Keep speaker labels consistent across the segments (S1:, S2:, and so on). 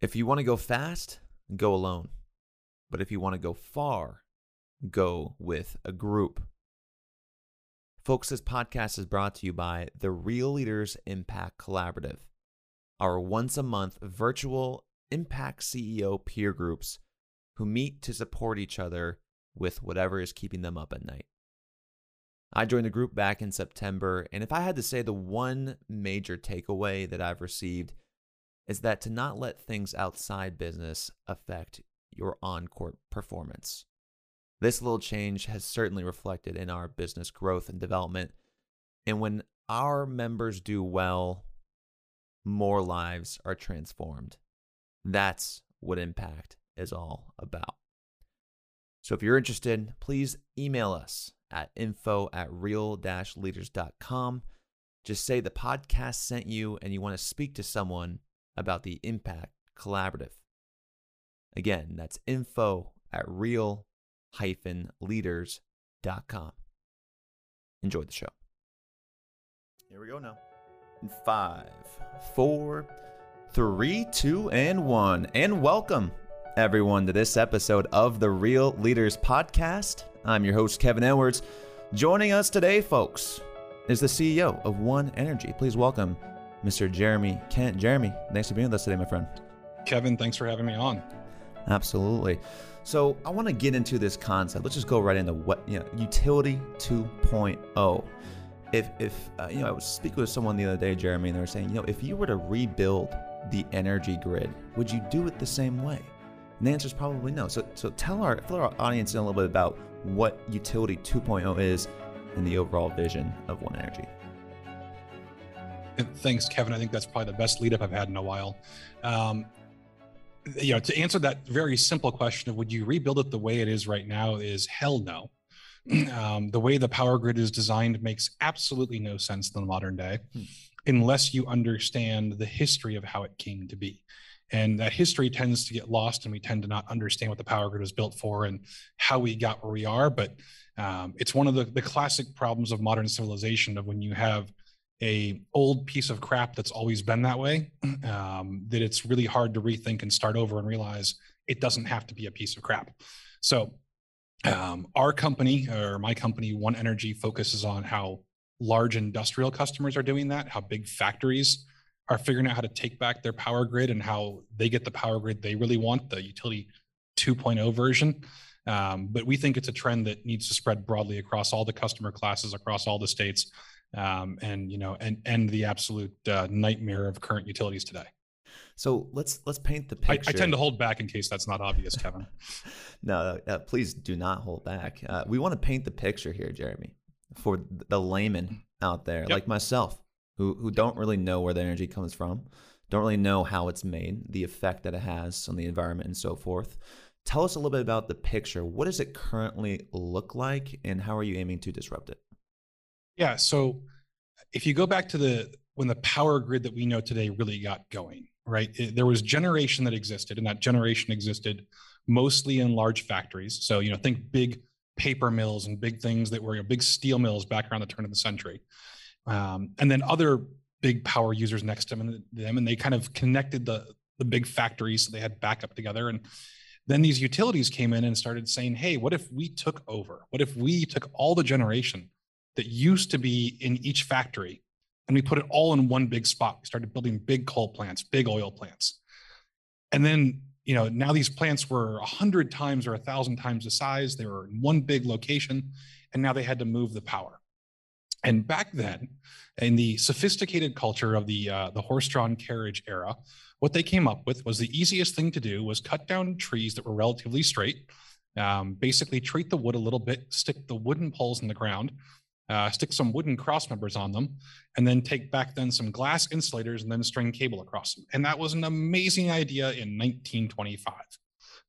S1: If you want to go fast, go alone. But if you want to go far, go with a group. Folks, this podcast is brought to you by the Real Leaders Impact Collaborative, our once a month virtual impact CEO peer groups who meet to support each other with whatever is keeping them up at night. I joined the group back in September, and if I had to say the one major takeaway that I've received is that to not let things outside business affect your on court performance. This little change has certainly reflected in our business growth and development. And when our members do well, more lives are transformed. That's what impact is all about. So if you're interested, please email us at info at real leaders.com. Just say the podcast sent you and you want to speak to someone about the Impact Collaborative. Again, that's info at real leaders.com. Enjoy the show. Here we go now. Five, four, three, two, and one. And welcome, everyone, to this episode of the Real Leaders Podcast. I'm your host, Kevin Edwards. Joining us today, folks, is the CEO of One Energy. Please welcome Mr. Jeremy Kent. Jeremy, thanks for being with us today, my friend.
S2: Kevin, thanks for having me on.
S1: Absolutely. So I want to get into this concept. Let's just go right into what you know, utility 2.0. If if uh, you know, I was speaking with someone the other day, Jeremy, and they were saying, you know, if you were to rebuild the energy grid, would you do it the same way? And the answer is probably no. So so tell our tell our audience a little bit about what utility 2.0 is and the overall vision of One Energy.
S2: Thanks, Kevin. I think that's probably the best lead up I've had in a while. Um, you know, to answer that very simple question of would you rebuild it the way it is right now is hell no. Um, the way the power grid is designed makes absolutely no sense in the modern day hmm. unless you understand the history of how it came to be. And that history tends to get lost, and we tend to not understand what the power grid was built for and how we got where we are. But um, it's one of the, the classic problems of modern civilization of when you have a old piece of crap that's always been that way um, that it's really hard to rethink and start over and realize it doesn't have to be a piece of crap. So um, our company or my company one energy focuses on how large industrial customers are doing that how big factories are figuring out how to take back their power grid and how they get the power grid they really want the utility 2.0 version. Um, but we think it's a trend that needs to spread broadly across all the customer classes across all the states um, and you know and end the absolute uh, nightmare of current utilities today.
S1: So let's let's paint the picture.
S2: I, I tend to hold back in case that's not obvious, Kevin.
S1: no, uh, please do not hold back. Uh, we want to paint the picture here, Jeremy, for the layman out there yep. like myself, who who don't really know where the energy comes from, don't really know how it's made, the effect that it has on the environment, and so forth. Tell us a little bit about the picture. What does it currently look like, and how are you aiming to disrupt it?
S2: Yeah. So if you go back to the when the power grid that we know today really got going, right? It, there was generation that existed, and that generation existed mostly in large factories. So you know, think big paper mills and big things that were you know, big steel mills back around the turn of the century, um, and then other big power users next to them and, them, and they kind of connected the the big factories so they had backup together and then these utilities came in and started saying hey what if we took over what if we took all the generation that used to be in each factory and we put it all in one big spot. We started building big coal plants, big oil plants. And then, you know, now these plants were a hundred times or a thousand times the size. They were in one big location, and now they had to move the power. And back then, in the sophisticated culture of the uh, the horse-drawn carriage era, what they came up with was the easiest thing to do was cut down trees that were relatively straight, um, basically treat the wood a little bit, stick the wooden poles in the ground, uh, stick some wooden cross members on them, and then take back then some glass insulators and then string cable across them. And that was an amazing idea in 1925,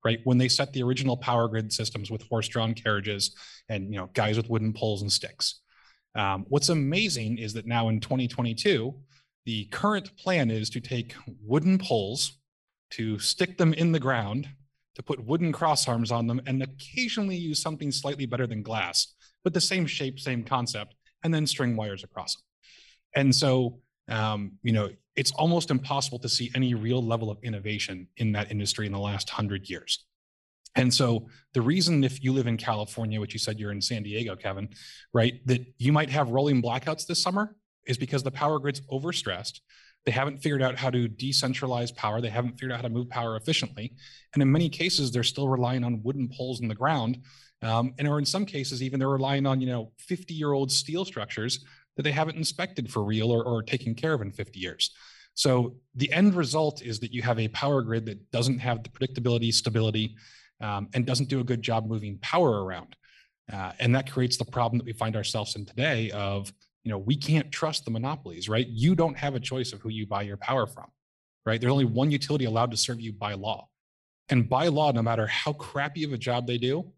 S2: right? When they set the original power grid systems with horse-drawn carriages and you know guys with wooden poles and sticks. Um, what's amazing is that now in 2022, the current plan is to take wooden poles, to stick them in the ground, to put wooden cross arms on them, and occasionally use something slightly better than glass but the same shape, same concept, and then string wires across them. And so, um, you know, it's almost impossible to see any real level of innovation in that industry in the last hundred years. And so the reason if you live in California, which you said you're in San Diego, Kevin, right, that you might have rolling blackouts this summer is because the power grid's overstressed. They haven't figured out how to decentralize power. They haven't figured out how to move power efficiently. And in many cases, they're still relying on wooden poles in the ground um, and or in some cases, even they're relying on, you know, 50 year old steel structures that they haven't inspected for real or, or taken care of in 50 years. So the end result is that you have a power grid that doesn't have the predictability, stability, um, and doesn't do a good job moving power around. Uh, and that creates the problem that we find ourselves in today of, you know, we can't trust the monopolies, right? You don't have a choice of who you buy your power from, right? There's only one utility allowed to serve you by law. And by law, no matter how crappy of a job they do,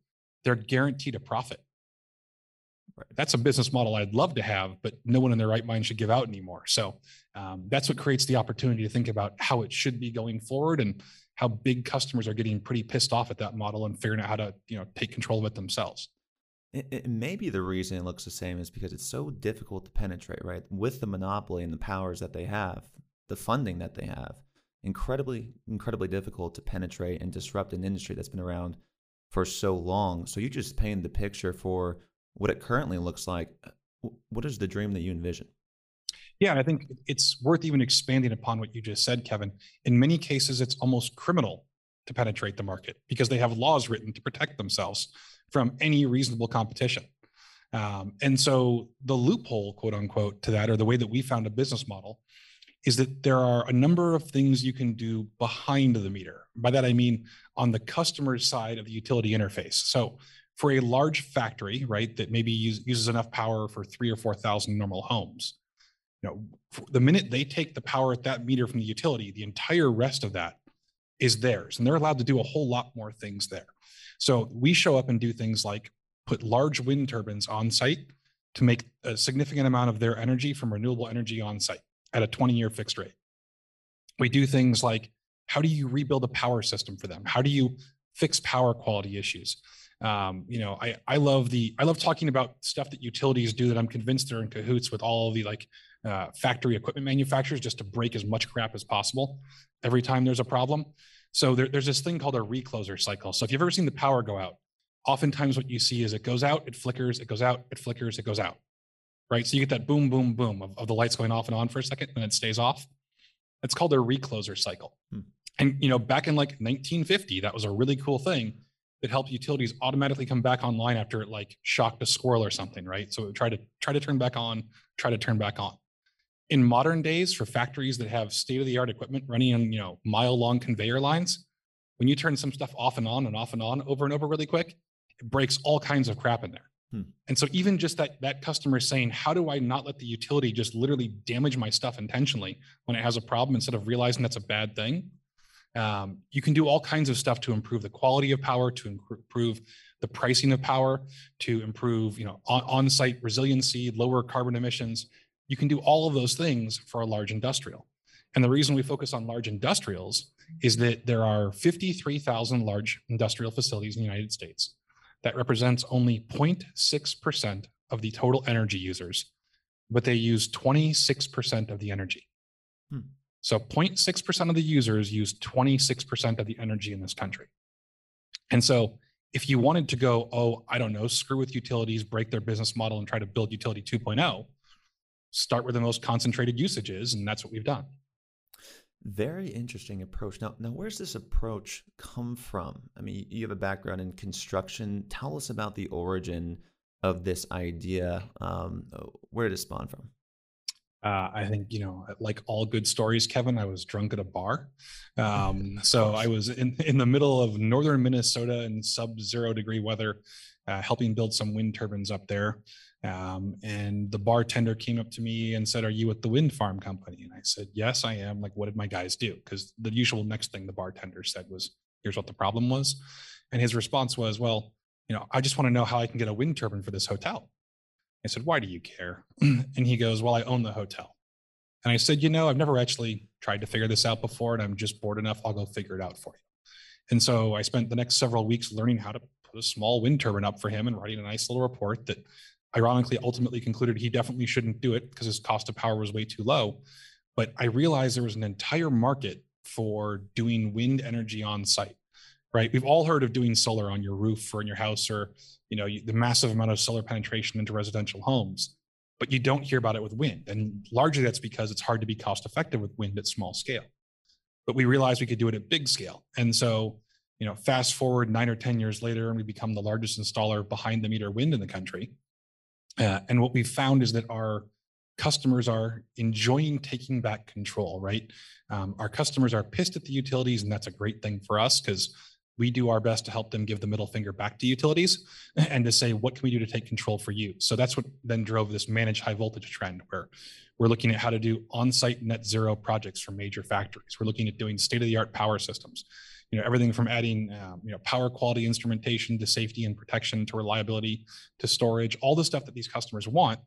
S2: they're guaranteed a profit. Right. That's a business model I'd love to have, but no one in their right mind should give out anymore. So um, that's what creates the opportunity to think about how it should be going forward and how big customers are getting pretty pissed off at that model and figuring out how to you know take control of it themselves.
S1: It, it maybe the reason it looks the same is because it's so difficult to penetrate, right? With the monopoly and the powers that they have, the funding that they have, incredibly, incredibly difficult to penetrate and disrupt an industry that's been around for so long. So you just paint the picture for what it currently looks like. Uh, what is the dream that you envision?
S2: Yeah, and I think it's worth even expanding upon what you just said, Kevin. In many cases, it's almost criminal to penetrate the market because they have laws written to protect themselves from any reasonable competition. Um, and so the loophole, quote unquote, to that, or the way that we found a business model, is that there are a number of things you can do behind the meter. By that, I mean on the customer side of the utility interface. So for a large factory, right, that maybe use, uses enough power for three or 4,000 normal homes, you know, the minute they take the power at that meter from the utility, the entire rest of that is theirs. And they're allowed to do a whole lot more things there. So we show up and do things like put large wind turbines on site to make a significant amount of their energy from renewable energy on site at a 20 year fixed rate. We do things like how do you rebuild a power system for them? How do you fix power quality issues? Um, you know, I, I love the I love talking about stuff that utilities do that I'm convinced they're in cahoots with all the like uh, factory equipment manufacturers just to break as much crap as possible every time there's a problem. So there, there's this thing called a recloser cycle. So if you've ever seen the power go out, oftentimes what you see is it goes out, it flickers, it goes out, it flickers, it goes out right? So you get that boom, boom, boom of, of the lights going off and on for a second and it stays off. It's called a recloser cycle. Hmm. And you know, back in like 1950, that was a really cool thing that helped utilities automatically come back online after it like shocked a squirrel or something, right? So it would try to try to turn back on, try to turn back on. In modern days, for factories that have state-of-the-art equipment running on you know mile-long conveyor lines, when you turn some stuff off and on and off and on over and over really quick, it breaks all kinds of crap in there. Hmm. And so even just that that customer saying, how do I not let the utility just literally damage my stuff intentionally when it has a problem instead of realizing that's a bad thing? Um, you can do all kinds of stuff to improve the quality of power, to improve the pricing of power, to improve you know on, site resiliency, lower carbon emissions. You can do all of those things for a large industrial. And the reason we focus on large industrials is that there are 53,000 large industrial facilities in the United States that represents only 0.6% of the total energy users, but they use 26% of the energy. Hmm. So 0.6% of the users use 26% of the energy in this country. And so if you wanted to go, oh, I don't know, screw with utilities, break their business model and try to build utility 2.0, start where the most concentrated usage is. And that's what we've done.
S1: Very interesting approach. Now, now, where's this approach come from? I mean, you have a background in construction. Tell us about the origin of this idea. Um, where did it spawn from?
S2: Uh, I think you know, like all good stories, Kevin. I was drunk at a bar, um, so I was in in the middle of northern Minnesota in sub-zero degree weather, uh, helping build some wind turbines up there. Um, and the bartender came up to me and said, Are you with the wind farm company? And I said, Yes, I am. Like, what did my guys do? Because the usual next thing the bartender said was, Here's what the problem was. And his response was, Well, you know, I just want to know how I can get a wind turbine for this hotel. I said, Why do you care? and he goes, Well, I own the hotel. And I said, You know, I've never actually tried to figure this out before, and I'm just bored enough. I'll go figure it out for you. And so I spent the next several weeks learning how to put a small wind turbine up for him and writing a nice little report that ironically ultimately concluded he definitely shouldn't do it because his cost of power was way too low. But I realized there was an entire market for doing wind energy on site right? We've all heard of doing solar on your roof or in your house or, you know, the massive amount of solar penetration into residential homes, but you don't hear about it with wind. And largely that's because it's hard to be cost effective with wind at small scale. But we realized we could do it at big scale. And so, you know, fast forward nine or 10 years later, and we become the largest installer behind the meter wind in the country. Uh, and what we found is that our customers are enjoying taking back control, right? Um, our customers are pissed at the utilities, and that's a great thing for us because we do our best to help them give the middle finger back to utilities and to say what can we do to take control for you? So that's what then drove this managed high voltage trend where we're looking at how to do on-site net zero projects for major factories. We're looking at doing state-of-the-art power systems you know everything from adding um, you know power quality instrumentation to safety and protection to reliability to storage all the stuff that these customers want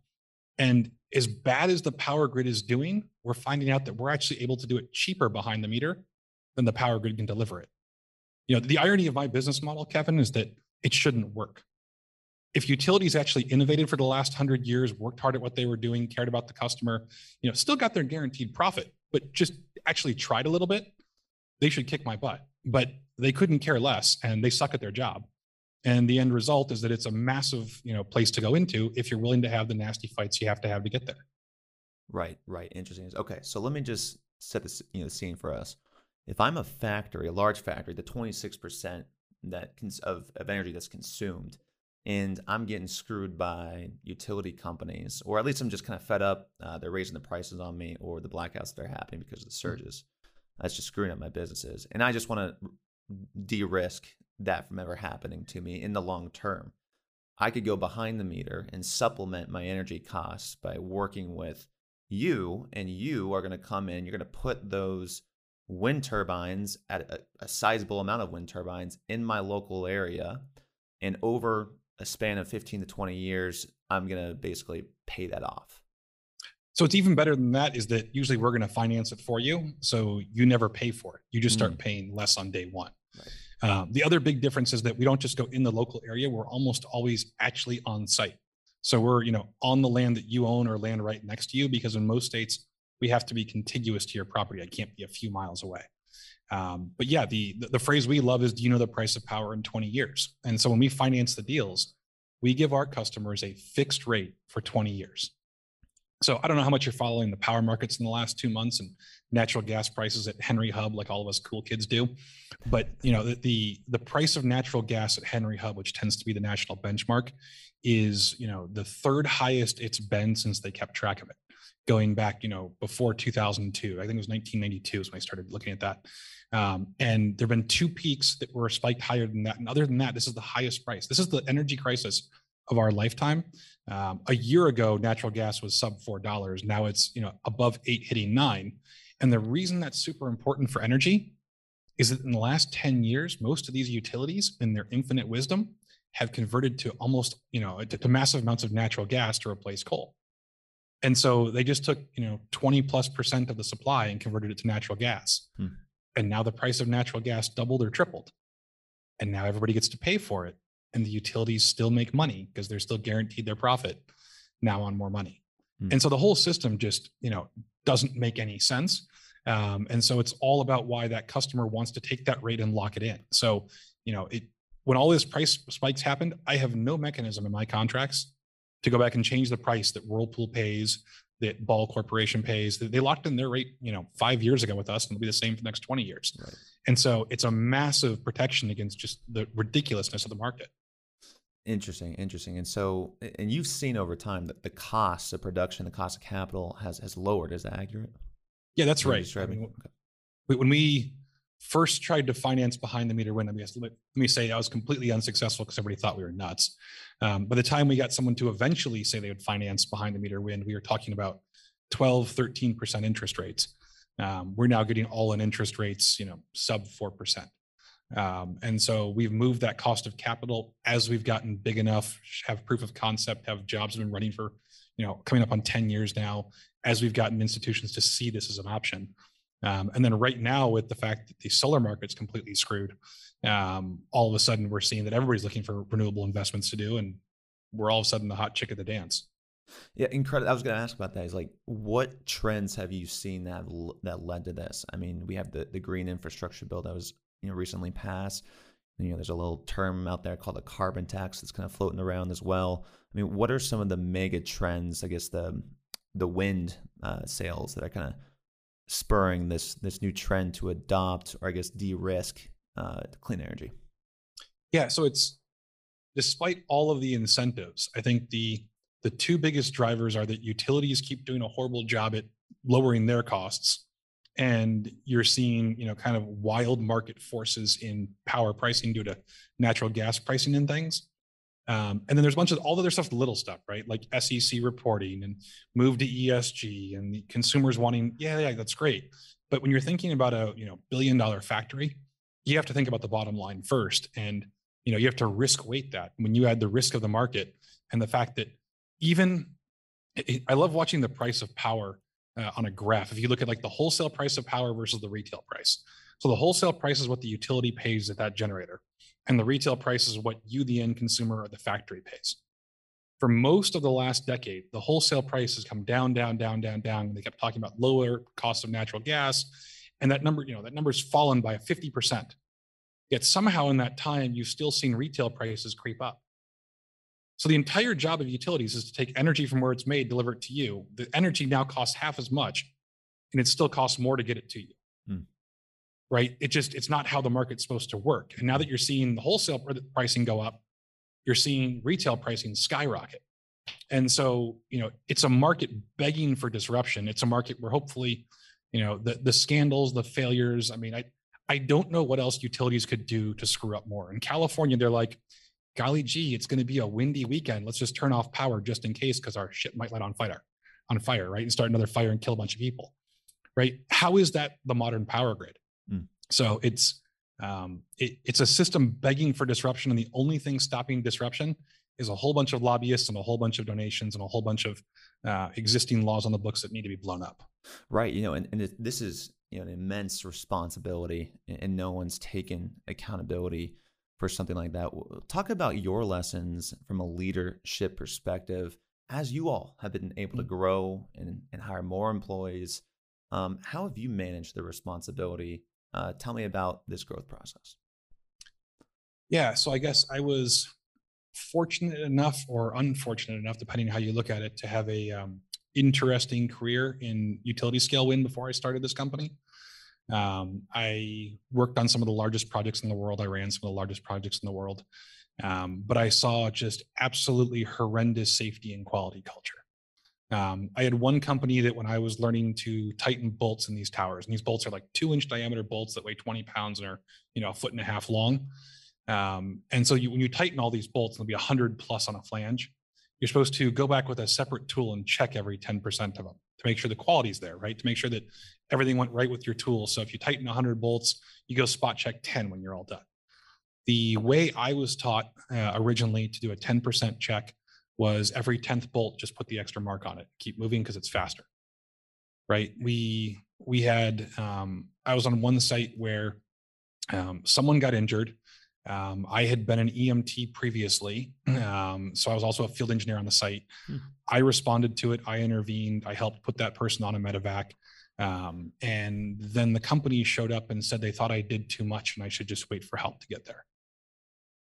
S2: and as bad as the power grid is doing we're finding out that we're actually able to do it cheaper behind the meter than the power grid can deliver it you know, the irony of my business model, Kevin, is that it shouldn't work. If utilities actually innovated for the last hundred years, worked hard at what they were doing, cared about the customer, you know, still got their guaranteed profit, but just actually tried a little bit, they should kick my butt. But they couldn't care less, and they suck at their job. And the end result is that it's a massive, you know, place to go into if you're willing to have the nasty fights you have to have to get there.
S1: Right, right. Interesting. Okay, so let me just set this, you know, the scene for us if I'm a factory, a large factory, the 26% that cons- of, of energy that's consumed, and I'm getting screwed by utility companies, or at least I'm just kind of fed up. Uh, they're raising the prices on me, or the blackouts that are happening because of the mm-hmm. surges. That's just screwing up my businesses, and I just want to de-risk that from ever happening to me in the long term. I could go behind the meter and supplement my energy costs by working with you, and you are going to come in. You're going to put those wind turbines at a, a sizable amount of wind turbines in my local area. And over a span of 15 to 20 years, I'm going to basically pay that off.
S2: So it's even better than that is that usually we're going to finance it for you. So you never pay for it. You just start mm. paying less on day one. Right. Um, the other big difference is that we don't just go in the local area. We're almost always actually on site. So we're, you know, on the land that you own or land right next to you, because in most states, we have to be contiguous to your property. I can't be a few miles away. Um, but yeah, the, the, the phrase we love is, "Do you know the price of power in 20 years?" And so when we finance the deals, we give our customers a fixed rate for 20 years. So I don't know how much you're following the power markets in the last two months and natural gas prices at Henry Hub, like all of us cool kids do. But you know the the, the price of natural gas at Henry Hub, which tends to be the national benchmark, is you know the third highest it's been since they kept track of it going back, you know, before 2002. I think it was 1992 is when I started looking at that. Um, and there have been two peaks that were spiked higher than that. And other than that, this is the highest price. This is the energy crisis of our lifetime. Um, a year ago, natural gas was sub four dollars. Now it's you know above eight, hitting nine. And the reason that's super important for energy is that in the last 10 years, most of these utilities, in their infinite wisdom, have converted to almost you know to, to massive amounts of natural gas to replace coal. And so they just took, you know, 20 plus percent of the supply and converted it to natural gas. Hmm. And now the price of natural gas doubled or tripled. And now everybody gets to pay for it. And the utilities still make money because they're still guaranteed their profit now on more money. Hmm. And so the whole system just, you know, doesn't make any sense. Um, and so it's all about why that customer wants to take that rate and lock it in. So, you know, it when all this price spikes happened, I have no mechanism in my contracts to go back and change the price that Whirlpool pays, that Ball Corporation pays. They locked in their rate, you know, five years ago with us, and it'll be the same for the next 20 years. Right. And so it's a massive protection against just the ridiculousness of the market.
S1: Interesting, interesting. And so, and you've seen over time that the cost of production, the cost of capital has has lowered. Is that accurate?
S2: Yeah, that's right. I mean, okay. when we first tried to finance behind the meter wind. I mean, let me say I was completely unsuccessful because everybody thought we were nuts. Um, by the time we got someone to eventually say they would finance behind the meter wind, we were talking about 12, 13% interest rates. Um, we're now getting all in interest rates, you know, sub 4%. Um, and so we've moved that cost of capital as we've gotten big enough, have proof of concept, have jobs been running for, you know, coming up on 10 years now, as we've gotten institutions to see this as an option. Um, and then right now, with the fact that the solar market's completely screwed, um, all of a sudden we're seeing that everybody's looking for renewable investments to do, and we're all of a sudden the hot chick of the dance.
S1: Yeah, incredible. I was going to ask about that. Is like, what trends have you seen that that led to this? I mean, we have the the green infrastructure bill that was you know recently passed. You know, there's a little term out there called a carbon tax that's kind of floating around as well. I mean, what are some of the mega trends? I guess the the wind uh, sales that are kind of spurring this this new trend to adopt or I guess de-risk uh, clean energy?
S2: Yeah, so it's despite all of the incentives, I think the the two biggest drivers are that utilities keep doing a horrible job at lowering their costs and you're seeing you know kind of wild market forces in power pricing due to natural gas pricing and things um, and then there's a bunch of all the other stuff, little stuff, right? Like SEC reporting and move to ESG and the consumers wanting, yeah, yeah, that's great. But when you're thinking about a you know billion dollar factory, you have to think about the bottom line first, and you know you have to risk weight that. When you add the risk of the market and the fact that even I love watching the price of power uh, on a graph. If you look at like the wholesale price of power versus the retail price, so the wholesale price is what the utility pays at that generator and the retail price is what you, the end consumer, or the factory pays. For most of the last decade, the wholesale price has come down, down, down, down, down. They kept talking about lower cost of natural gas, and that number, you know, that number's fallen by 50%. Yet somehow in that time, you've still seen retail prices creep up. So the entire job of utilities is to take energy from where it's made, deliver it to you. The energy now costs half as much, and it still costs more to get it to you. Hmm right? It just, it's not how the market's supposed to work. And now that you're seeing the wholesale pricing go up, you're seeing retail pricing skyrocket. And so, you know, it's a market begging for disruption. It's a market where hopefully, you know, the the scandals, the failures. I mean, I I don't know what else utilities could do to screw up more. In California, they're like, golly gee, it's going to be a windy weekend. Let's just turn off power just in case because our ship might light on fire, on fire, right? And start another fire and kill a bunch of people. Right. How is that the modern power grid? Mm. So it's um, it, it's a system begging for disruption, and the only thing stopping disruption is a whole bunch of lobbyists and a whole bunch of donations and a whole bunch of uh, existing laws on the books that need to be blown up.
S1: Right. You know, and, and this is you know an immense responsibility, and no one's taken accountability for something like that. Talk about your lessons from a leadership perspective as you all have been able to mm. grow and, and hire more employees um, how have you managed the responsibility? Uh, tell me about this growth process.
S2: Yeah, so I guess I was fortunate enough or unfortunate enough, depending on how you look at it, to have a um, interesting career in utility scale wind before I started this company. Um, I worked on some of the largest projects in the world. I ran some of the largest projects in the world. Um, but I saw just absolutely horrendous safety and quality culture. Um, I had one company that when I was learning to tighten bolts in these towers, and these bolts are like two inch diameter bolts that weigh 20 pounds and are, you know, a foot and a half long. Um, and so you, when you tighten all these bolts, there'll be 100 plus on a flange. You're supposed to go back with a separate tool and check every 10% of them to make sure the quality's there, right? To make sure that everything went right with your tool. So if you tighten 100 bolts, you go spot check 10 when you're all done. The way I was taught uh, originally to do a 10% check was every 10th bolt, just put the extra mark on it, keep moving because it's faster. Right. We, we had, um, I was on one site where um, someone got injured. Um, I had been an EMT previously, um, so I was also a field engineer on the site. Hmm. I responded to it. I intervened. I helped put that person on a medevac. Um, and then the company showed up and said they thought I did too much and I should just wait for help to get there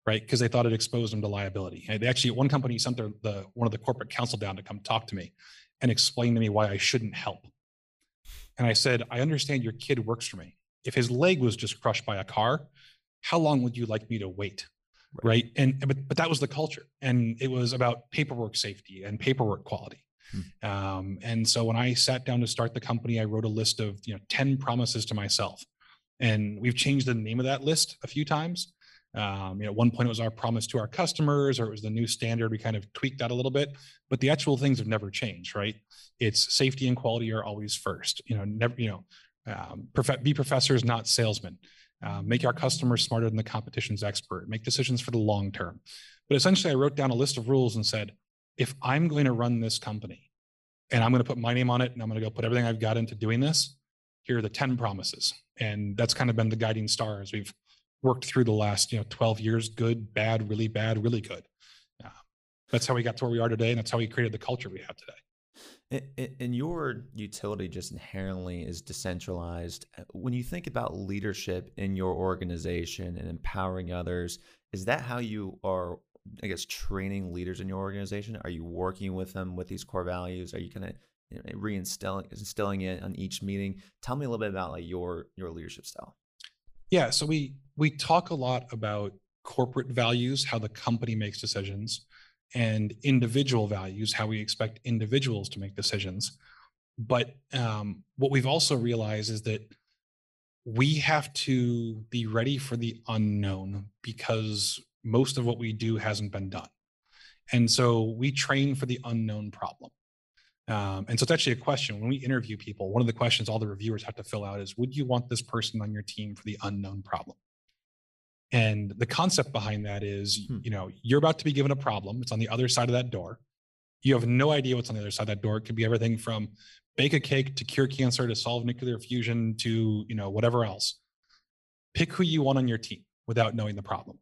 S2: right? Because they thought it exposed them to liability. And they actually, one company sent their, the one of the corporate counsel down to come talk to me and explain to me why I shouldn't help. And I said, I understand your kid works for me. If his leg was just crushed by a car, how long would you like me to wait? Right. right? And but but that was the culture, and it was about paperwork safety and paperwork quality. Hmm. Um, and so when I sat down to start the company, I wrote a list of you know ten promises to myself And we've changed the name of that list a few times. Um, you know, at one point it was our promise to our customers, or it was the new standard. We kind of tweaked that a little bit, but the actual things have never changed, right? It's safety and quality are always first. You know, never, you know, um, prof- be professors, not salesmen. Uh, make our customers smarter than the competition's expert. Make decisions for the long term. But essentially, I wrote down a list of rules and said, if I'm going to run this company, and I'm going to put my name on it, and I'm going to go put everything I've got into doing this, here are the 10 promises. And that's kind of been the guiding star as we've worked through the last, you know, 12 years, good, bad, really bad, really good. Uh, that's how we got to where we are today. And that's how we created the culture we have today.
S1: And your utility just inherently is decentralized. Uh, when you think about leadership in your organization and empowering others, is that how you are, I guess, training leaders in your organization? Are you working with them with these core values? Are you kind of you know, reinstilling instilling it on each meeting? Tell me a little bit about like your your leadership style.
S2: Yeah, so we we talk a lot about corporate values, how the company makes decisions, and individual values, how we expect individuals to make decisions. But um, what we've also realized is that we have to be ready for the unknown because most of what we do hasn't been done. And so we train for the unknown problem. Um, and so it's actually a question when we interview people, one of the questions all the reviewers have to fill out is Would you want this person on your team for the unknown problem? And the concept behind that is, hmm. you know, you're about to be given a problem. It's on the other side of that door. You have no idea what's on the other side of that door. It could be everything from bake a cake to cure cancer to solve nuclear fusion to, you know, whatever else. Pick who you want on your team without knowing the problem.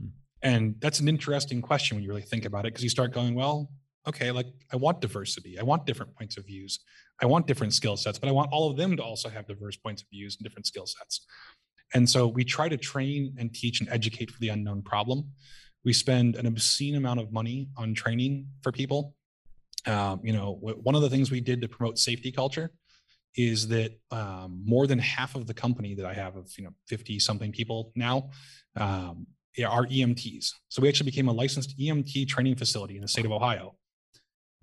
S2: Hmm. And that's an interesting question when you really think about it, because you start going, well, okay, like I want diversity. I want different points of views. I want different skill sets, but I want all of them to also have diverse points of views and different skill sets. And so we try to train and teach and educate for the unknown problem. We spend an obscene amount of money on training for people. Um, you know, one of the things we did to promote safety culture is that um, more than half of the company that I have of you know 50 something people now um, are EMTs. So we actually became a licensed EMT training facility in the state of Ohio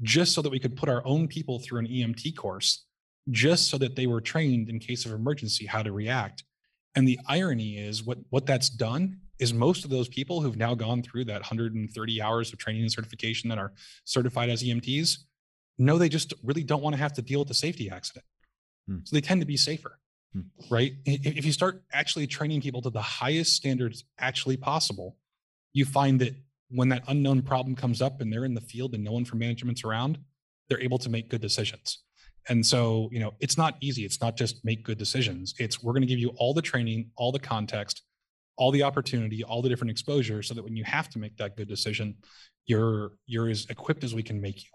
S2: just so that we could put our own people through an EMT course, just so that they were trained in case of emergency how to react. And the irony is what what that's done is most of those people who've now gone through that 130 hours of training and certification that are certified as EMTs know they just really don't want to have to deal with a safety accident. Hmm. So they tend to be safer. Hmm. Right? If you start actually training people to the highest standards actually possible, you find that when that unknown problem comes up and they're in the field and no one from management's around, they're able to make good decisions. And so, you know, it's not easy. It's not just make good decisions. It's we're going to give you all the training, all the context, all the opportunity, all the different exposure so that when you have to make that good decision, you're you're as equipped as we can make you.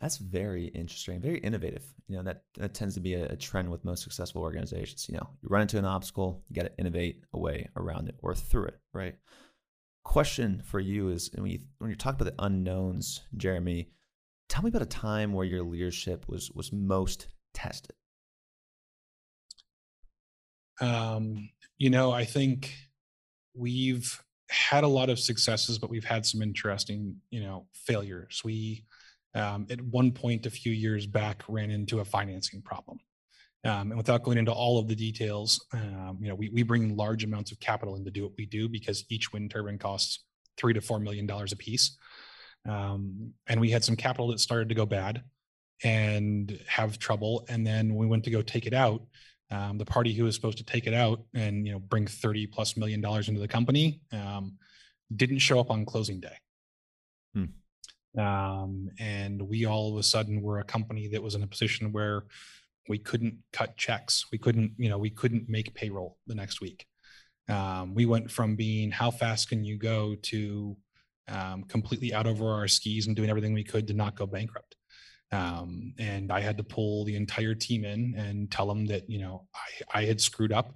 S1: That's very interesting, very innovative. You know, that, that tends to be a, a trend with most successful organizations. You know, you run into an obstacle, you got to innovate a way around it or through it, right? question for you is when you when you talk about the unknowns, Jeremy, tell me about a time where your leadership was was most tested.
S2: Um, you know, I think we've had a lot of successes, but we've had some interesting, you know, failures. We um, at one point a few years back ran into a financing problem. Um, and without going into all of the details, um, you know, we, we bring large amounts of capital in to do what we do because each wind turbine costs three to four million dollars a piece. Um, and we had some capital that started to go bad and have trouble. And then we went to go take it out. Um, the party who was supposed to take it out and you know bring 30 plus million dollars into the company um, didn't show up on closing day. Hmm. Um, and we all of a sudden were a company that was in a position where we couldn't cut checks we couldn't you know we couldn't make payroll the next week um, we went from being how fast can you go to um, completely out over our skis and doing everything we could to not go bankrupt. Um, and i had to pull the entire team in and tell them that you know I, I had screwed up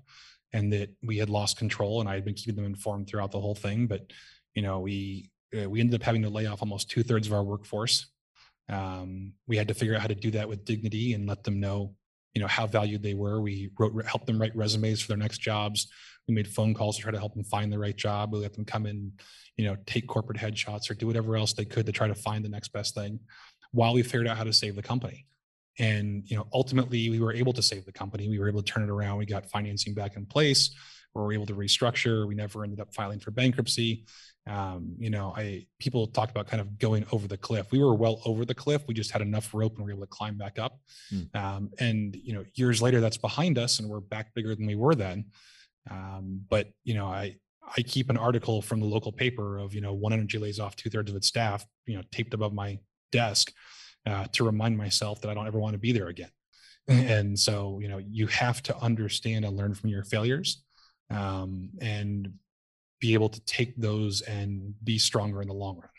S2: and that we had lost control and i had been keeping them informed throughout the whole thing. But you know we uh, we ended up having to lay off almost two-thirds of our workforce. Um, we had to figure out how to do that with dignity and let them know, you know, how valued they were. We wrote, helped them write resumes for their next jobs. We made phone calls to try to help them find the right job. We let them come in, you know, take corporate headshots or do whatever else they could to try to find the next best thing while we figured out how to save the company. And you know, ultimately, we were able to save the company. We were able to turn it around. We got financing back in place. We were able to restructure. We never ended up filing for bankruptcy. Um, you know, I people talk about kind of going over the cliff. We were well over the cliff. We just had enough rope and we were able to climb back up. Mm. Um, and you know, years later, that's behind us, and we're back bigger than we were then. Um, but you know, I I keep an article from the local paper of you know one energy lays off two thirds of its staff, you know, taped above my desk uh, to remind myself that I don't ever want to be there again. And so, you know, you have to understand and learn from your failures um, and be able to take those and be stronger in the long run.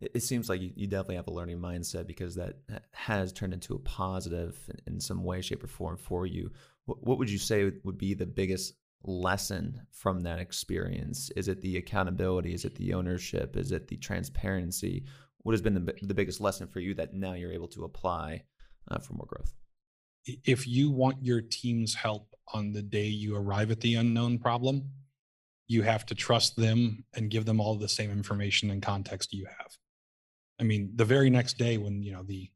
S1: It seems like you definitely have a learning mindset because that has turned into a positive in some way, shape, or form for you. What would you say would be the biggest lesson from that experience? Is it the accountability? Is it the ownership? Is it the transparency? what has been the, the biggest lesson for you that now you're able to apply uh, for more growth?
S2: If you want your team's help on the day you arrive at the unknown problem, you have to trust them and give them all the same information and context you have. I mean, the very next day when you know the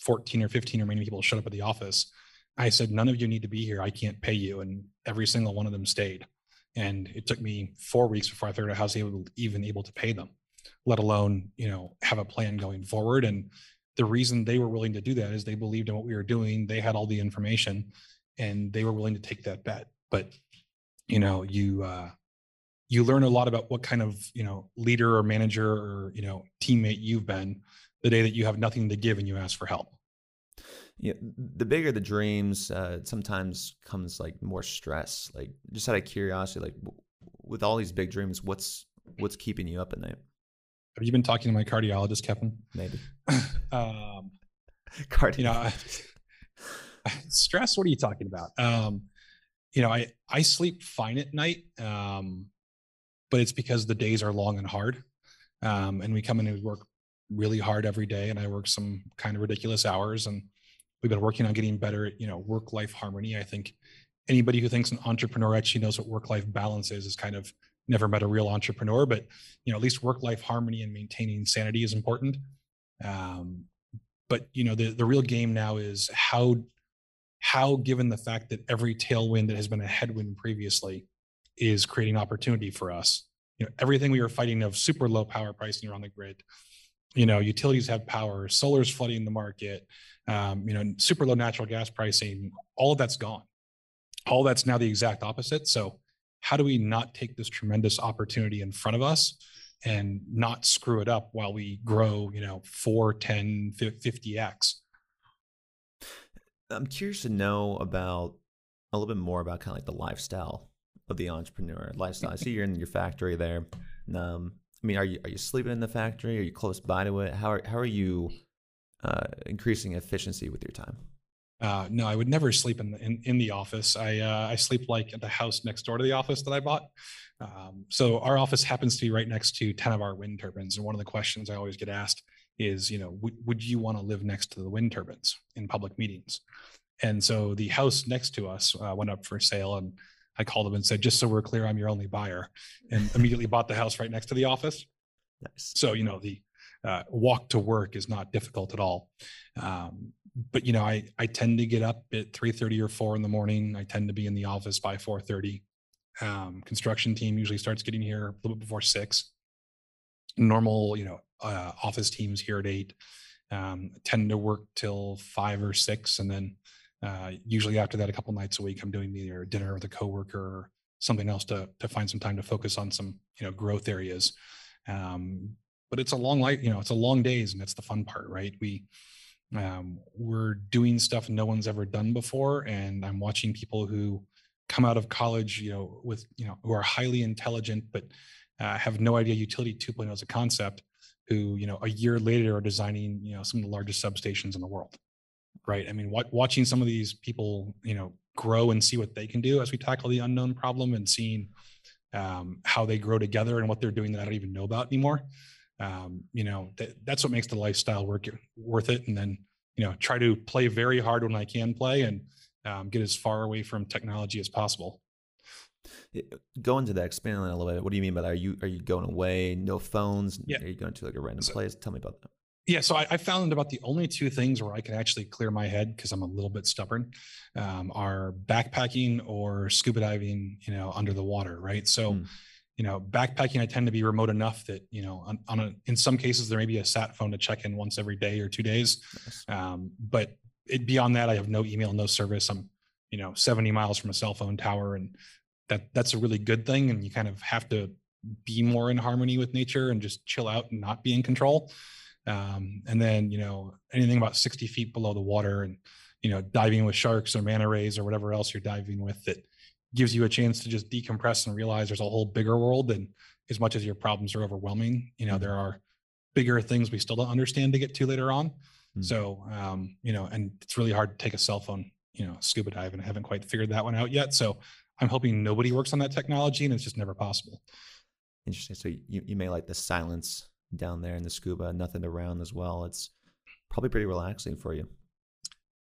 S2: 14 or 15 remaining people showed up at the office, I said, none of you need to be here. I can't pay you. And every single one of them stayed. And it took me four weeks before I figured out how I was even able to pay them let alone you know have a plan going forward and the reason they were willing to do that is they believed in what we were doing they had all the information and they were willing to take that bet but you know you uh you learn a lot about what kind of you know leader or manager or you know teammate you've been the day that you have nothing to give and you ask for help
S1: yeah the bigger the dreams uh, sometimes comes like more stress like just out of curiosity like w- with all these big dreams what's what's keeping you up at night
S2: have you been talking to my cardiologist, Kevin?
S1: Maybe.
S2: um, Cardi- you know, stress. What are you talking about? Um, you know, I I sleep fine at night, um, but it's because the days are long and hard, um, and we come in and work really hard every day, and I work some kind of ridiculous hours, and we've been working on getting better at you know work life harmony. I think anybody who thinks an entrepreneur actually knows what work life balance is is kind of never met a real entrepreneur, but you know, at least work life harmony and maintaining sanity is important. Um, but you know, the the real game now is how how given the fact that every tailwind that has been a headwind previously is creating opportunity for us. You know, everything we were fighting of super low power pricing around the grid. You know, utilities have power, solar's flooding the market. Um, you know, super low natural gas pricing. All of that's gone. All that's now the exact opposite. So how do we not take this tremendous opportunity in front of us and not screw it up while we grow you know 4 10 50x
S1: i'm curious to know about a little bit more about kind of like the lifestyle of the entrepreneur lifestyle i see you're in your factory there um, i mean are you are you sleeping in the factory are you close by to it how are, how are you uh, increasing efficiency with your time
S2: uh, no, I would never sleep in the, in, in the office. I uh, I sleep like at the house next door to the office that I bought. Um, so our office happens to be right next to ten of our wind turbines, and one of the questions I always get asked is, you know, would would you want to live next to the wind turbines in public meetings? And so the house next to us uh, went up for sale, and I called them and said, just so we're clear, I'm your only buyer, and immediately bought the house right next to the office. Nice. So you know the uh, walk to work is not difficult at all. Um, but you know, I I tend to get up at three thirty or four in the morning. I tend to be in the office by four thirty. Um, construction team usually starts getting here a little bit before six. Normal, you know, uh, office teams here at eight um, tend to work till five or six, and then uh, usually after that, a couple nights a week, I'm doing either dinner with a coworker or something else to to find some time to focus on some you know growth areas. Um, but it's a long life, you know, it's a long days, and that's the fun part, right? We um, we're doing stuff no one's ever done before and i'm watching people who come out of college you know with you know who are highly intelligent but uh, have no idea utility 2.0 is a concept who you know a year later are designing you know some of the largest substations in the world right? I mean what, watching some of these people you know grow and see what they can do as we tackle the unknown problem and seeing um, how they grow together and what they're doing that i don't even know about anymore um, you know that, that's what makes the lifestyle work worth it. And then you know try to play very hard when i can play and um, get as far away from technology as possible
S1: go into that expand on that a little bit what do you mean by that are you are you going away no phones
S2: yeah.
S1: are you going to like a random so, place tell me about that
S2: Yeah, so I, I, found about the only two things where I can actually clear my head because I'm a little bit stubborn um, are backpacking or scuba diving, you know, under the water, right? So, mm. you know, backpacking, I tend to be remote enough that, you know, on, on, a, in some cases there may be a sat phone to check in once every day or two days. Nice. Um, but it, beyond that, I have no email, no service. I'm, you know, 70 miles from a cell phone tower, and that that's a really good thing. And you kind of have to be more in harmony with nature and just chill out and not be in control. Um, and then, you know, anything about 60 feet below the water and, you know, diving with sharks or manta rays or whatever else you're diving with that gives you a chance to just decompress and realize there's a whole bigger world. And as much as your problems are overwhelming, you know, mm-hmm. there are bigger things we still don't understand to get to later on. Mm-hmm. So, um, you know, and it's really hard to take a cell phone, you know, scuba dive, and I haven't quite figured that one out yet. So I'm hoping nobody works on that technology and it's just never possible.
S1: Interesting. So you, you may like the silence down there in the scuba, nothing around as well. It's probably pretty relaxing for you.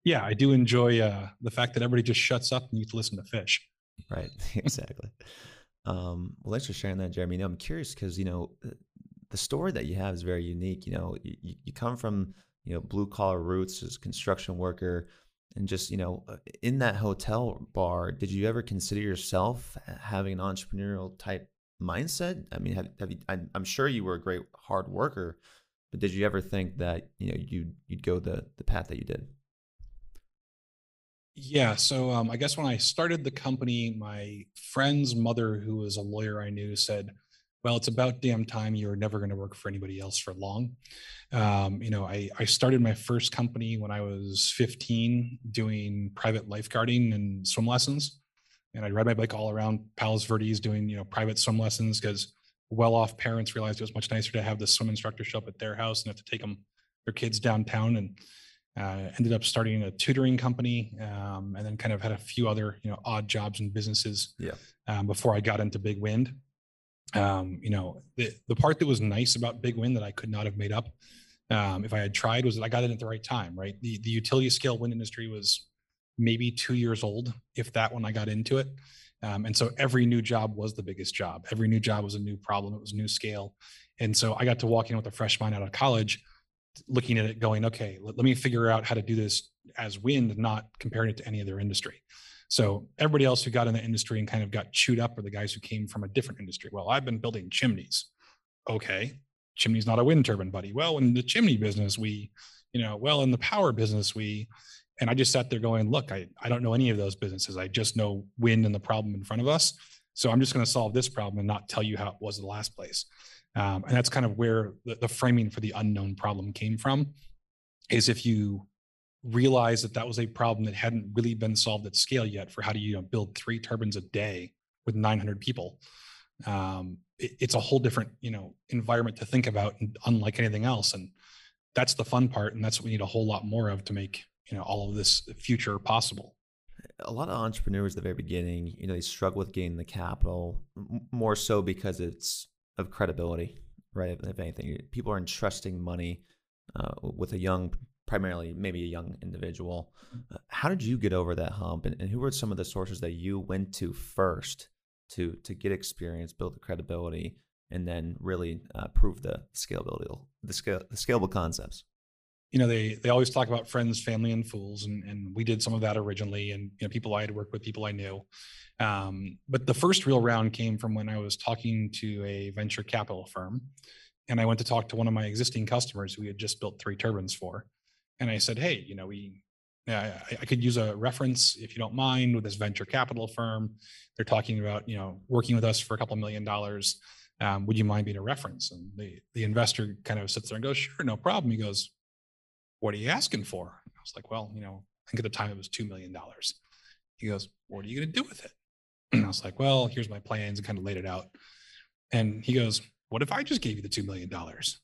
S2: Yeah, I do enjoy uh, the fact that everybody just shuts up and you listen to fish.
S1: Right, exactly. um, well, thanks for sharing that, Jeremy. You know, I'm curious because you know uh, the story that you have is very unique. You know, you, you come from you know blue collar roots as a construction worker, and just you know uh, in that hotel bar, did you ever consider yourself having an entrepreneurial type mindset? I mean, have, have you, I, am sure you were a great hard worker, but did you ever think that you know you'd you'd go the the path that you did?
S2: Yeah, so um, I guess when I started the company, my friend's mother, who was a lawyer I knew, said, "Well, it's about damn time you're never going to work for anybody else for long." Um, you know, I I started my first company when I was 15, doing private lifeguarding and swim lessons and I'd ride my bike all around Palos Verdes doing, you know, private swim lessons because well-off parents realized it was much nicer to have the swim instructor show up at their house and have to take them their kids downtown and uh, ended up starting a tutoring company um, and then kind of had a few other you know odd jobs and businesses
S1: yeah.
S2: um, before I got into Big Wind. Um, you know the the part that was nice about Big Wind that I could not have made up um, if I had tried was that I got in at the right time. Right, the the utility scale wind industry was maybe two years old, if that, when I got into it. Um, and so every new job was the biggest job. Every new job was a new problem. It was new scale. And so I got to walk in with a fresh mind out of college, looking at it, going, okay, let, let me figure out how to do this as wind, not comparing it to any other industry. So everybody else who got in the industry and kind of got chewed up are the guys who came from a different industry. Well, I've been building chimneys. Okay, chimney's not a wind turbine, buddy. Well, in the chimney business, we, you know, well, in the power business, we, and I just sat there going, look, I, I don't know any of those businesses. I just know wind and the problem in front of us. So I'm just going to solve this problem and not tell you how it was the last place. Um, and that's kind of where the, the framing for the unknown problem came from is if you realize that that was a problem that hadn't really been solved at scale yet for how do you, you know, build three turbines a day with 900 people? Um, it, it's a whole different you know environment to think about and unlike anything else and that's the fun part and that's what we need a whole lot more of to make you know all of this future possible.
S1: A lot of entrepreneurs at the very beginning you know they struggle with getting the capital more so because it's of credibility right? If anything people are entrusting money uh, with a young primarily maybe a young individual. Uh, how did you get over that hump and, and who were some of the sources that you went to first to to get experience build the credibility and then really uh, prove the scalability the scale the scalable concepts?
S2: You know they they always talk about friends family and fools and and we did some of that originally and you know people i had worked with people i knew. Um, but the first real round came from when i was talking to a venture capital firm and i went to talk to one of my existing customers who we had just built three turbines for and i said hey you know we I, I could use a reference if you don't mind with this venture capital firm they're talking about you know working with us for a couple million dollars um, would you mind being a reference and the the investor kind of sits there and goes sure no problem he goes what are you asking for? I was like, well, you know, I think at the time it was $2 million. He goes, what are you going to do with it? And I was like, well, here's my plans and kind of laid it out. And he goes, what if I just gave you the $2 million? And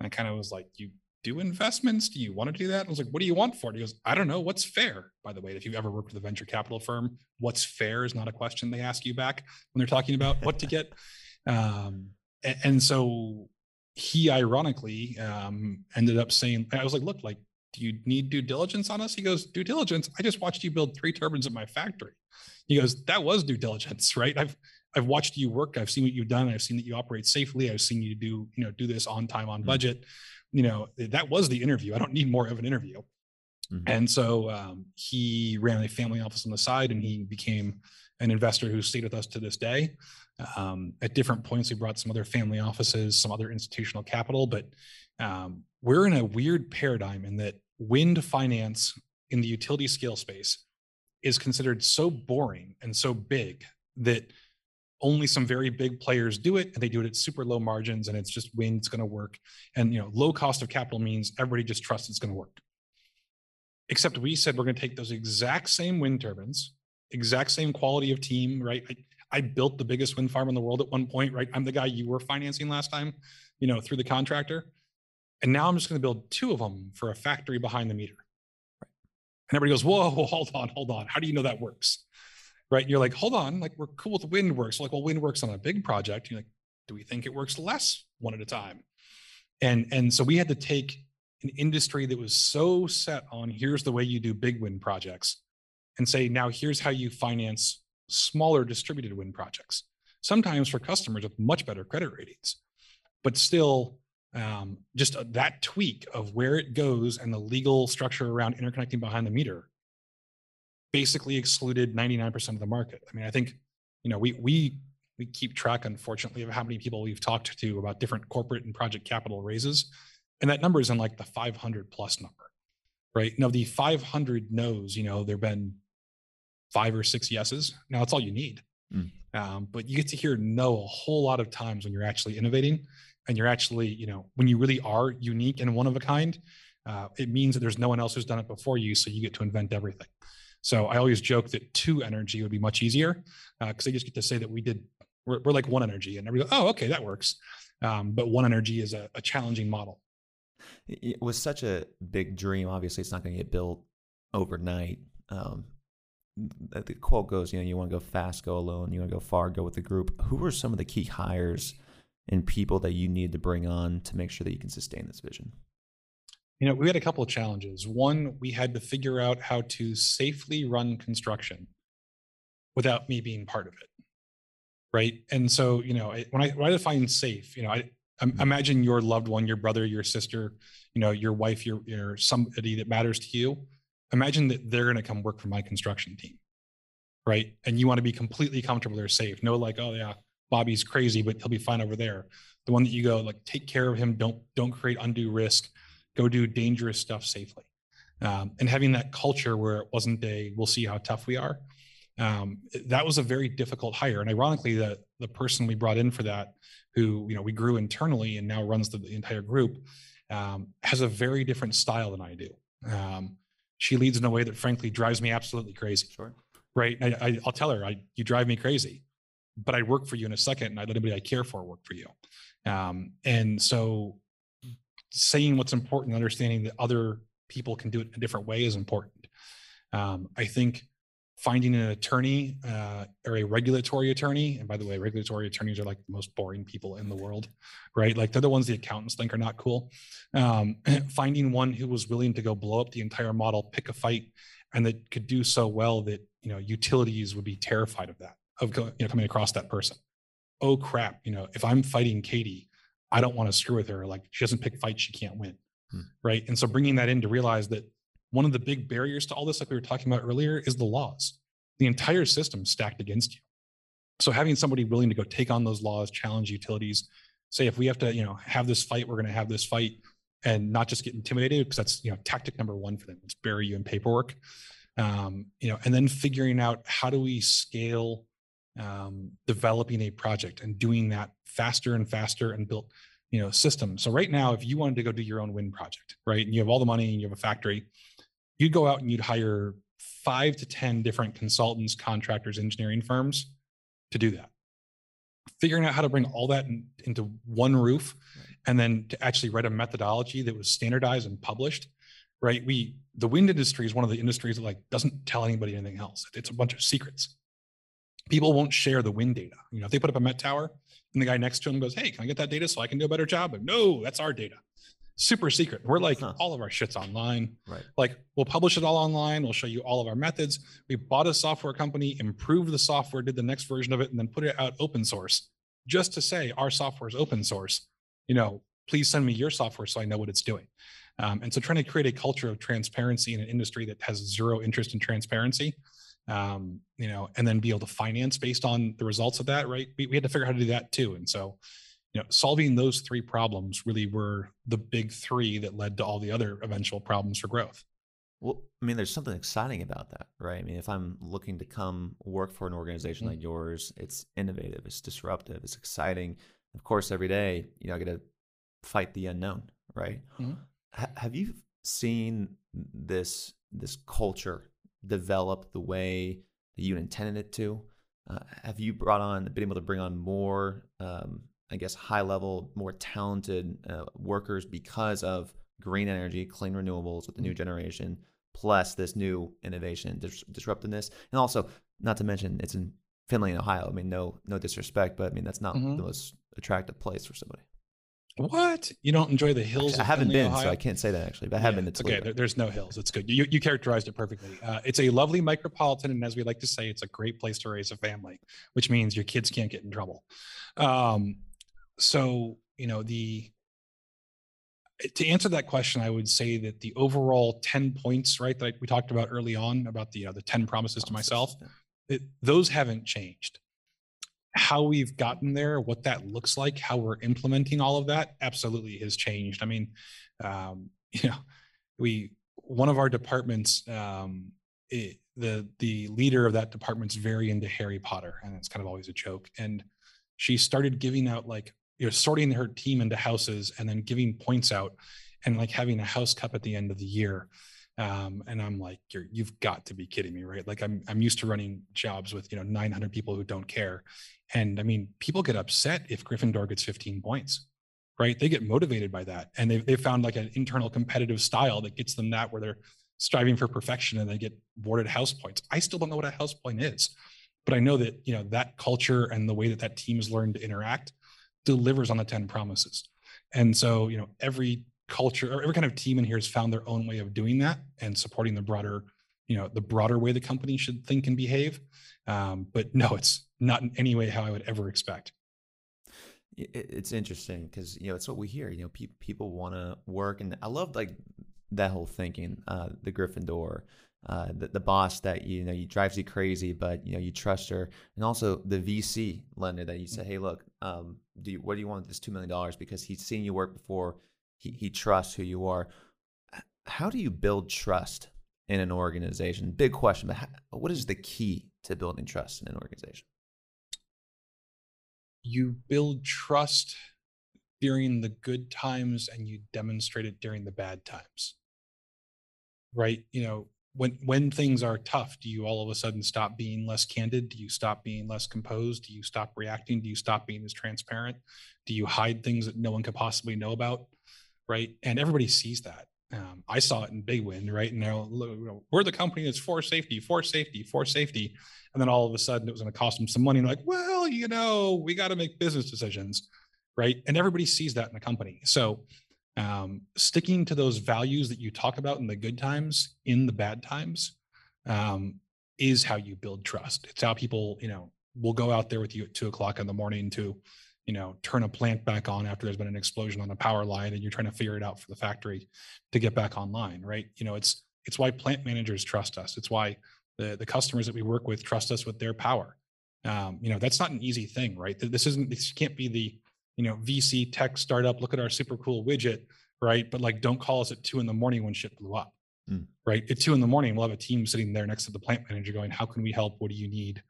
S2: I kind of was like, you do investments? Do you want to do that? I was like, what do you want for it? He goes, I don't know. What's fair? By the way, if you've ever worked with a venture capital firm, what's fair is not a question they ask you back when they're talking about what to get. Um, and, and so he ironically um, ended up saying, I was like, look, like, do you need due diligence on us? He goes, due diligence. I just watched you build three turbines at my factory. He goes, that was due diligence, right? I've I've watched you work. I've seen what you've done. I've seen that you operate safely. I've seen you do, you know, do this on time, on hmm. budget. You know, that was the interview. I don't need more of an interview. Mm-hmm. And so um, he ran a family office on the side and he became an investor who stayed with us to this day. Um, at different points, we brought some other family offices, some other institutional capital, but um, we're in a weird paradigm in that wind finance in the utility scale space is considered so boring and so big that only some very big players do it and they do it at super low margins and it's just wind it's going to work. And you know low cost of capital means everybody just trusts it's going to work. Except we said we're going to take those exact same wind turbines exact same quality of team right? I, I built the biggest wind farm in the world at one point right? I'm the guy you were financing last time you know through the contractor. And now i'm just going to build two of them for a factory behind the meter. And everybody goes whoa hold on hold on. How do you know that works right? You're like, hold on, like we're cool with wind works. like, well, wind works on a big project. You're like, do we think it works less one at a time? And and so we had to take an industry that was so set on here's the way you do big wind projects and say, now here's how you finance smaller distributed wind projects. Sometimes for customers with much better credit ratings, but still um, just that tweak of where it goes and the legal structure around interconnecting behind the meter basically excluded 99% of the market. I mean, I think, you know, we we we keep track, unfortunately, of how many people we've talked to about different corporate and project capital raises, and that number is in like the 500 plus number, right? Now, the 500 no's, you know, there've been five or six yeses. Now, that's all you need. Mm. Um, but you get to hear no a whole lot of times when you're actually innovating, and you're actually, you know, when you really are unique and one of a kind. Uh, it means that there's no one else who's done it before you, so you get to invent everything. So I always joke that two energy would be much easier because uh, I just get to say that we did, we're, we're like one energy and everybody, oh, okay, that works. Um, but one energy is a, a challenging model.
S1: It was such a big dream. Obviously, it's not going to get built overnight. Um, the quote goes, you know, you want to go fast, go alone. You want to go far, go with the group. Who were some of the key hires and people that you need to bring on to make sure that you can sustain this vision?
S2: You know, we had a couple of challenges. One, we had to figure out how to safely run construction without me being part of it. Right. And so, you know, when I, when I define safe, you know, I, mm-hmm. imagine your loved one, your brother, your sister, you know, your wife, your, your somebody that matters to you. Imagine that they're going to come work for my construction team. Right. And you want to be completely comfortable they're safe. No, like, oh yeah, Bobby's crazy, but he'll be fine over there. The one that you go like, take care of him. Don't, don't create undue risk go do dangerous stuff safely. Um, and having that culture where it wasn't a we'll see how tough we are um, that was a very difficult hire. And ironically the the person we brought in for that who you know we grew internally and now runs the, the entire group um, has a very different style than i do. Um, she leads in a way that frankly drives me absolutely crazy.
S1: Sure.
S2: Right? I, will tell her I, you drive me crazy but i'd work for you in a second and i'd let anybody i care for work for you. Um, and so saying what's important, understanding that other people can do it a different way is important. Um, I think finding an attorney uh, or a regulatory attorney, and by the way, regulatory attorneys are like the most boring people in the world, right? Like they're the ones the accountants think are not cool. Um, finding one who was willing to go blow up the entire model, pick a fight, and that could do so well that you know utilities would be terrified of that, of you know coming across that person. Oh crap! You know, if I'm fighting Katie, I don't want to screw with her. Like she doesn't pick fights she can't win. Hmm. Right. And so bringing that in to realize that one of the big barriers to all this, like we were talking about earlier, is the laws. The entire system stacked against you. So having somebody willing to go take on those laws, challenge utilities, say if we have to, you know, have this fight, we're going to have this fight, and not just get intimidated because that's you know tactic number one for them. It's bury you in paperwork. Um, you know, and then figuring out how do we scale um, developing a project and doing that faster and faster and built you know systems so right now if you wanted to go do your own wind project right and you have all the money and you have a factory you'd go out and you'd hire five to ten different consultants contractors engineering firms to do that. Figuring out how to bring all that in, into one roof right. and then to actually write a methodology that was standardized and published right? We the wind industry is one of the industries that like doesn't tell anybody anything else. It's a bunch of secrets people won't share the wind data. You know, if they put up a Met Tower and the guy next to him goes, Hey, can I get that data so I can do a better job? But no, that's our data. Super secret. We're like, huh. all of our shit's online.
S1: Right.
S2: Like, we'll publish it all online. We'll show you all of our methods. We bought a software company, improved the software, did the next version of it, and then put it out open source just to say our software is open source. You know, please send me your software so I know what it's doing. Um, and so trying to create a culture of transparency in an industry that has zero interest in transparency, um, you know, and then be able to finance based on the results of that, right? We, we had to figure out how to do that too. And so, you know, solving those three problems really were the big three that led to all the other eventual problems for growth.
S1: Well, I mean, there's something exciting about that, right? I mean, if I'm looking to come work for an organization mm-hmm. like yours, it's innovative, it's disruptive, it's exciting. Of course, every day, you know, I get to fight the unknown, right? Mm-hmm. H- have you seen this this culture develop the way that you intended it to? Uh, have you brought on, been able to bring on more, um, I guess, high level, more talented uh, workers because of green energy, clean renewables with the new mm-hmm. generation, plus this new innovation, dis- disruptiveness, and also not to mention it's in Findlay, Ohio. I mean, no, no disrespect, but I mean that's not mm-hmm. the most attractive place for somebody.
S2: What? You don't enjoy the hills?
S1: I haven't been, Ohio? so I can't say that actually. But I have yeah, been to
S2: Okay, there, there's no hills. It's good. You, you characterized it perfectly. Uh, it's a lovely micropolitan, and as we like to say, it's a great place to raise a family, which means your kids can't get in trouble. Um, so you know the to answer that question, I would say that the overall 10 points, right, that we talked about early on about the, uh, the 10 promises to myself, it, those haven't changed. How we've gotten there, what that looks like, how we're implementing all of that, absolutely has changed. I mean, um, you know, we, one of our departments, um, it, the, the leader of that department's very into Harry Potter, and it's kind of always a joke. And she started giving out like you know sorting her team into houses and then giving points out and like having a house cup at the end of the year um, and i'm like you're you've got to be kidding me right? Like i'm i'm used to running jobs with you know 900 people who don't care. And i mean people get upset if gryffindor gets 15 points right? They get motivated by that and they've, they've found like an internal competitive style that gets them that where they're striving for perfection and they get awarded house points. I still don't know what a house point is but i know that you know that culture and the way that that team has learned to interact delivers on the 10 promises. And so, you know, every culture or every kind of team in here has found their own way of doing that and supporting the broader, you know, the broader way the company should think and behave. Um, but no, it's not in any way how I would ever expect.
S1: It's interesting because you know it's what we hear. You know, pe- people want to work, and I love like that whole thinking. Uh, the Gryffindor, uh, the, the boss that you know you drives you crazy, but you know you trust her, and also the VC lender that you say, hey, look, um, do you, what do you want with this two million dollars? Because he's seen you work before, he he trusts who you are. How do you build trust in an organization? Big question, but how, what is the key to building trust in an organization?
S2: You build trust during the good times, and you demonstrate it during the bad times. Right? You know, when when things are tough do you all of a sudden stop being less candid do you stop being less composed do you stop reacting do you stop being as transparent do you hide things that no one could possibly know about right? And everybody sees that. Um, i saw it in big wind right? And now we're the company that's for safety for safety for safety. And then all of a sudden it was going to cost them some money. And like well you know we got to make business decisions right? And everybody sees that in the company. So um, sticking to those values that you talk about in the good times in the bad times um, is how you build trust. It's how people you know will go out there with you at two o'clock in the morning to you know turn a plant back on after there's been an explosion on the power line and you're trying to figure it out for the factory to get back online right you know it's it's why plant managers trust us it's why the, the customers that we work with trust us with their power um, you know that's not an easy thing right this isn't this can't be the you know, VC tech startup, look at our super cool widget, right? But like, don't call us at two in the morning when shit blew up, mm. right? At two in the morning, we'll have a team sitting there next to the plant manager going, how can we help? What do you need?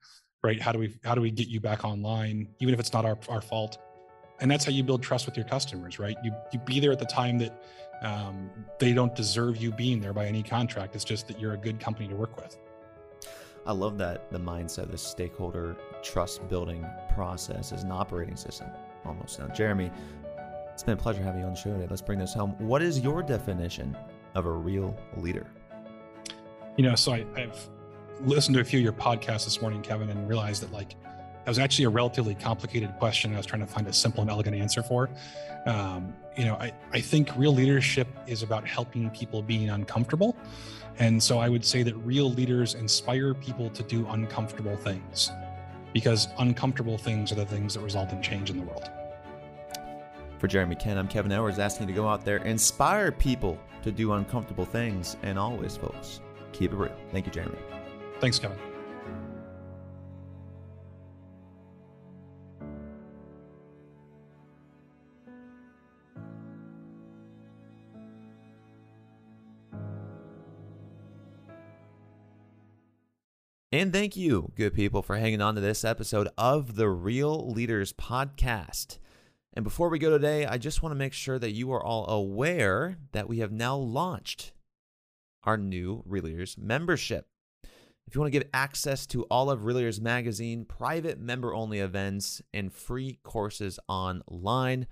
S2: Right? How do we, how do we get you back online? Even if it's not our, our fault. And that's how you build trust with your customers, right? You, you be there at the time that um, they don't deserve you being there by any contract. It's just that you're a good company to work with.
S1: I love that the mindset, the stakeholder trust building process is an operating system almost now. Jeremy, it's been a pleasure having you on the show today. Let's bring this home. What is your definition of a real leader?
S2: You know, so I, I've listened to a few of your podcasts this morning, Kevin, and realized that like that was actually a relatively complicated question. I was trying to find a simple and elegant answer for. Um, you know, I, I think real leadership is about helping people being uncomfortable. And so I would say that real leaders inspire people to do uncomfortable things because uncomfortable things are the things that result in change in the world.
S1: For Jeremy Ken, I'm Kevin Edwards asking you to go out there, inspire people to do uncomfortable things, and always, folks, keep it real. Thank you, Jeremy.
S2: Thanks, Kevin.
S1: And thank you, good people, for hanging on to this episode of the Real Leaders Podcast. And before we go today, I just want to make sure that you are all aware that we have now launched our new Real Leaders membership. If you want to get access to all of Real Leaders Magazine, private member only events, and free courses online,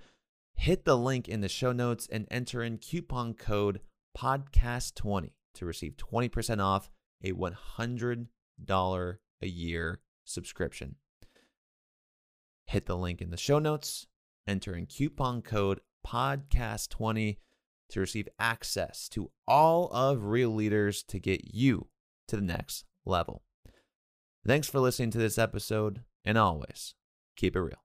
S1: hit the link in the show notes and enter in coupon code podcast20 to receive 20% off a 100 dollar a year subscription. Hit the link in the show notes, enter in coupon code podcast20 to receive access to all of Real Leaders to get you to the next level. Thanks for listening to this episode, and always keep it real.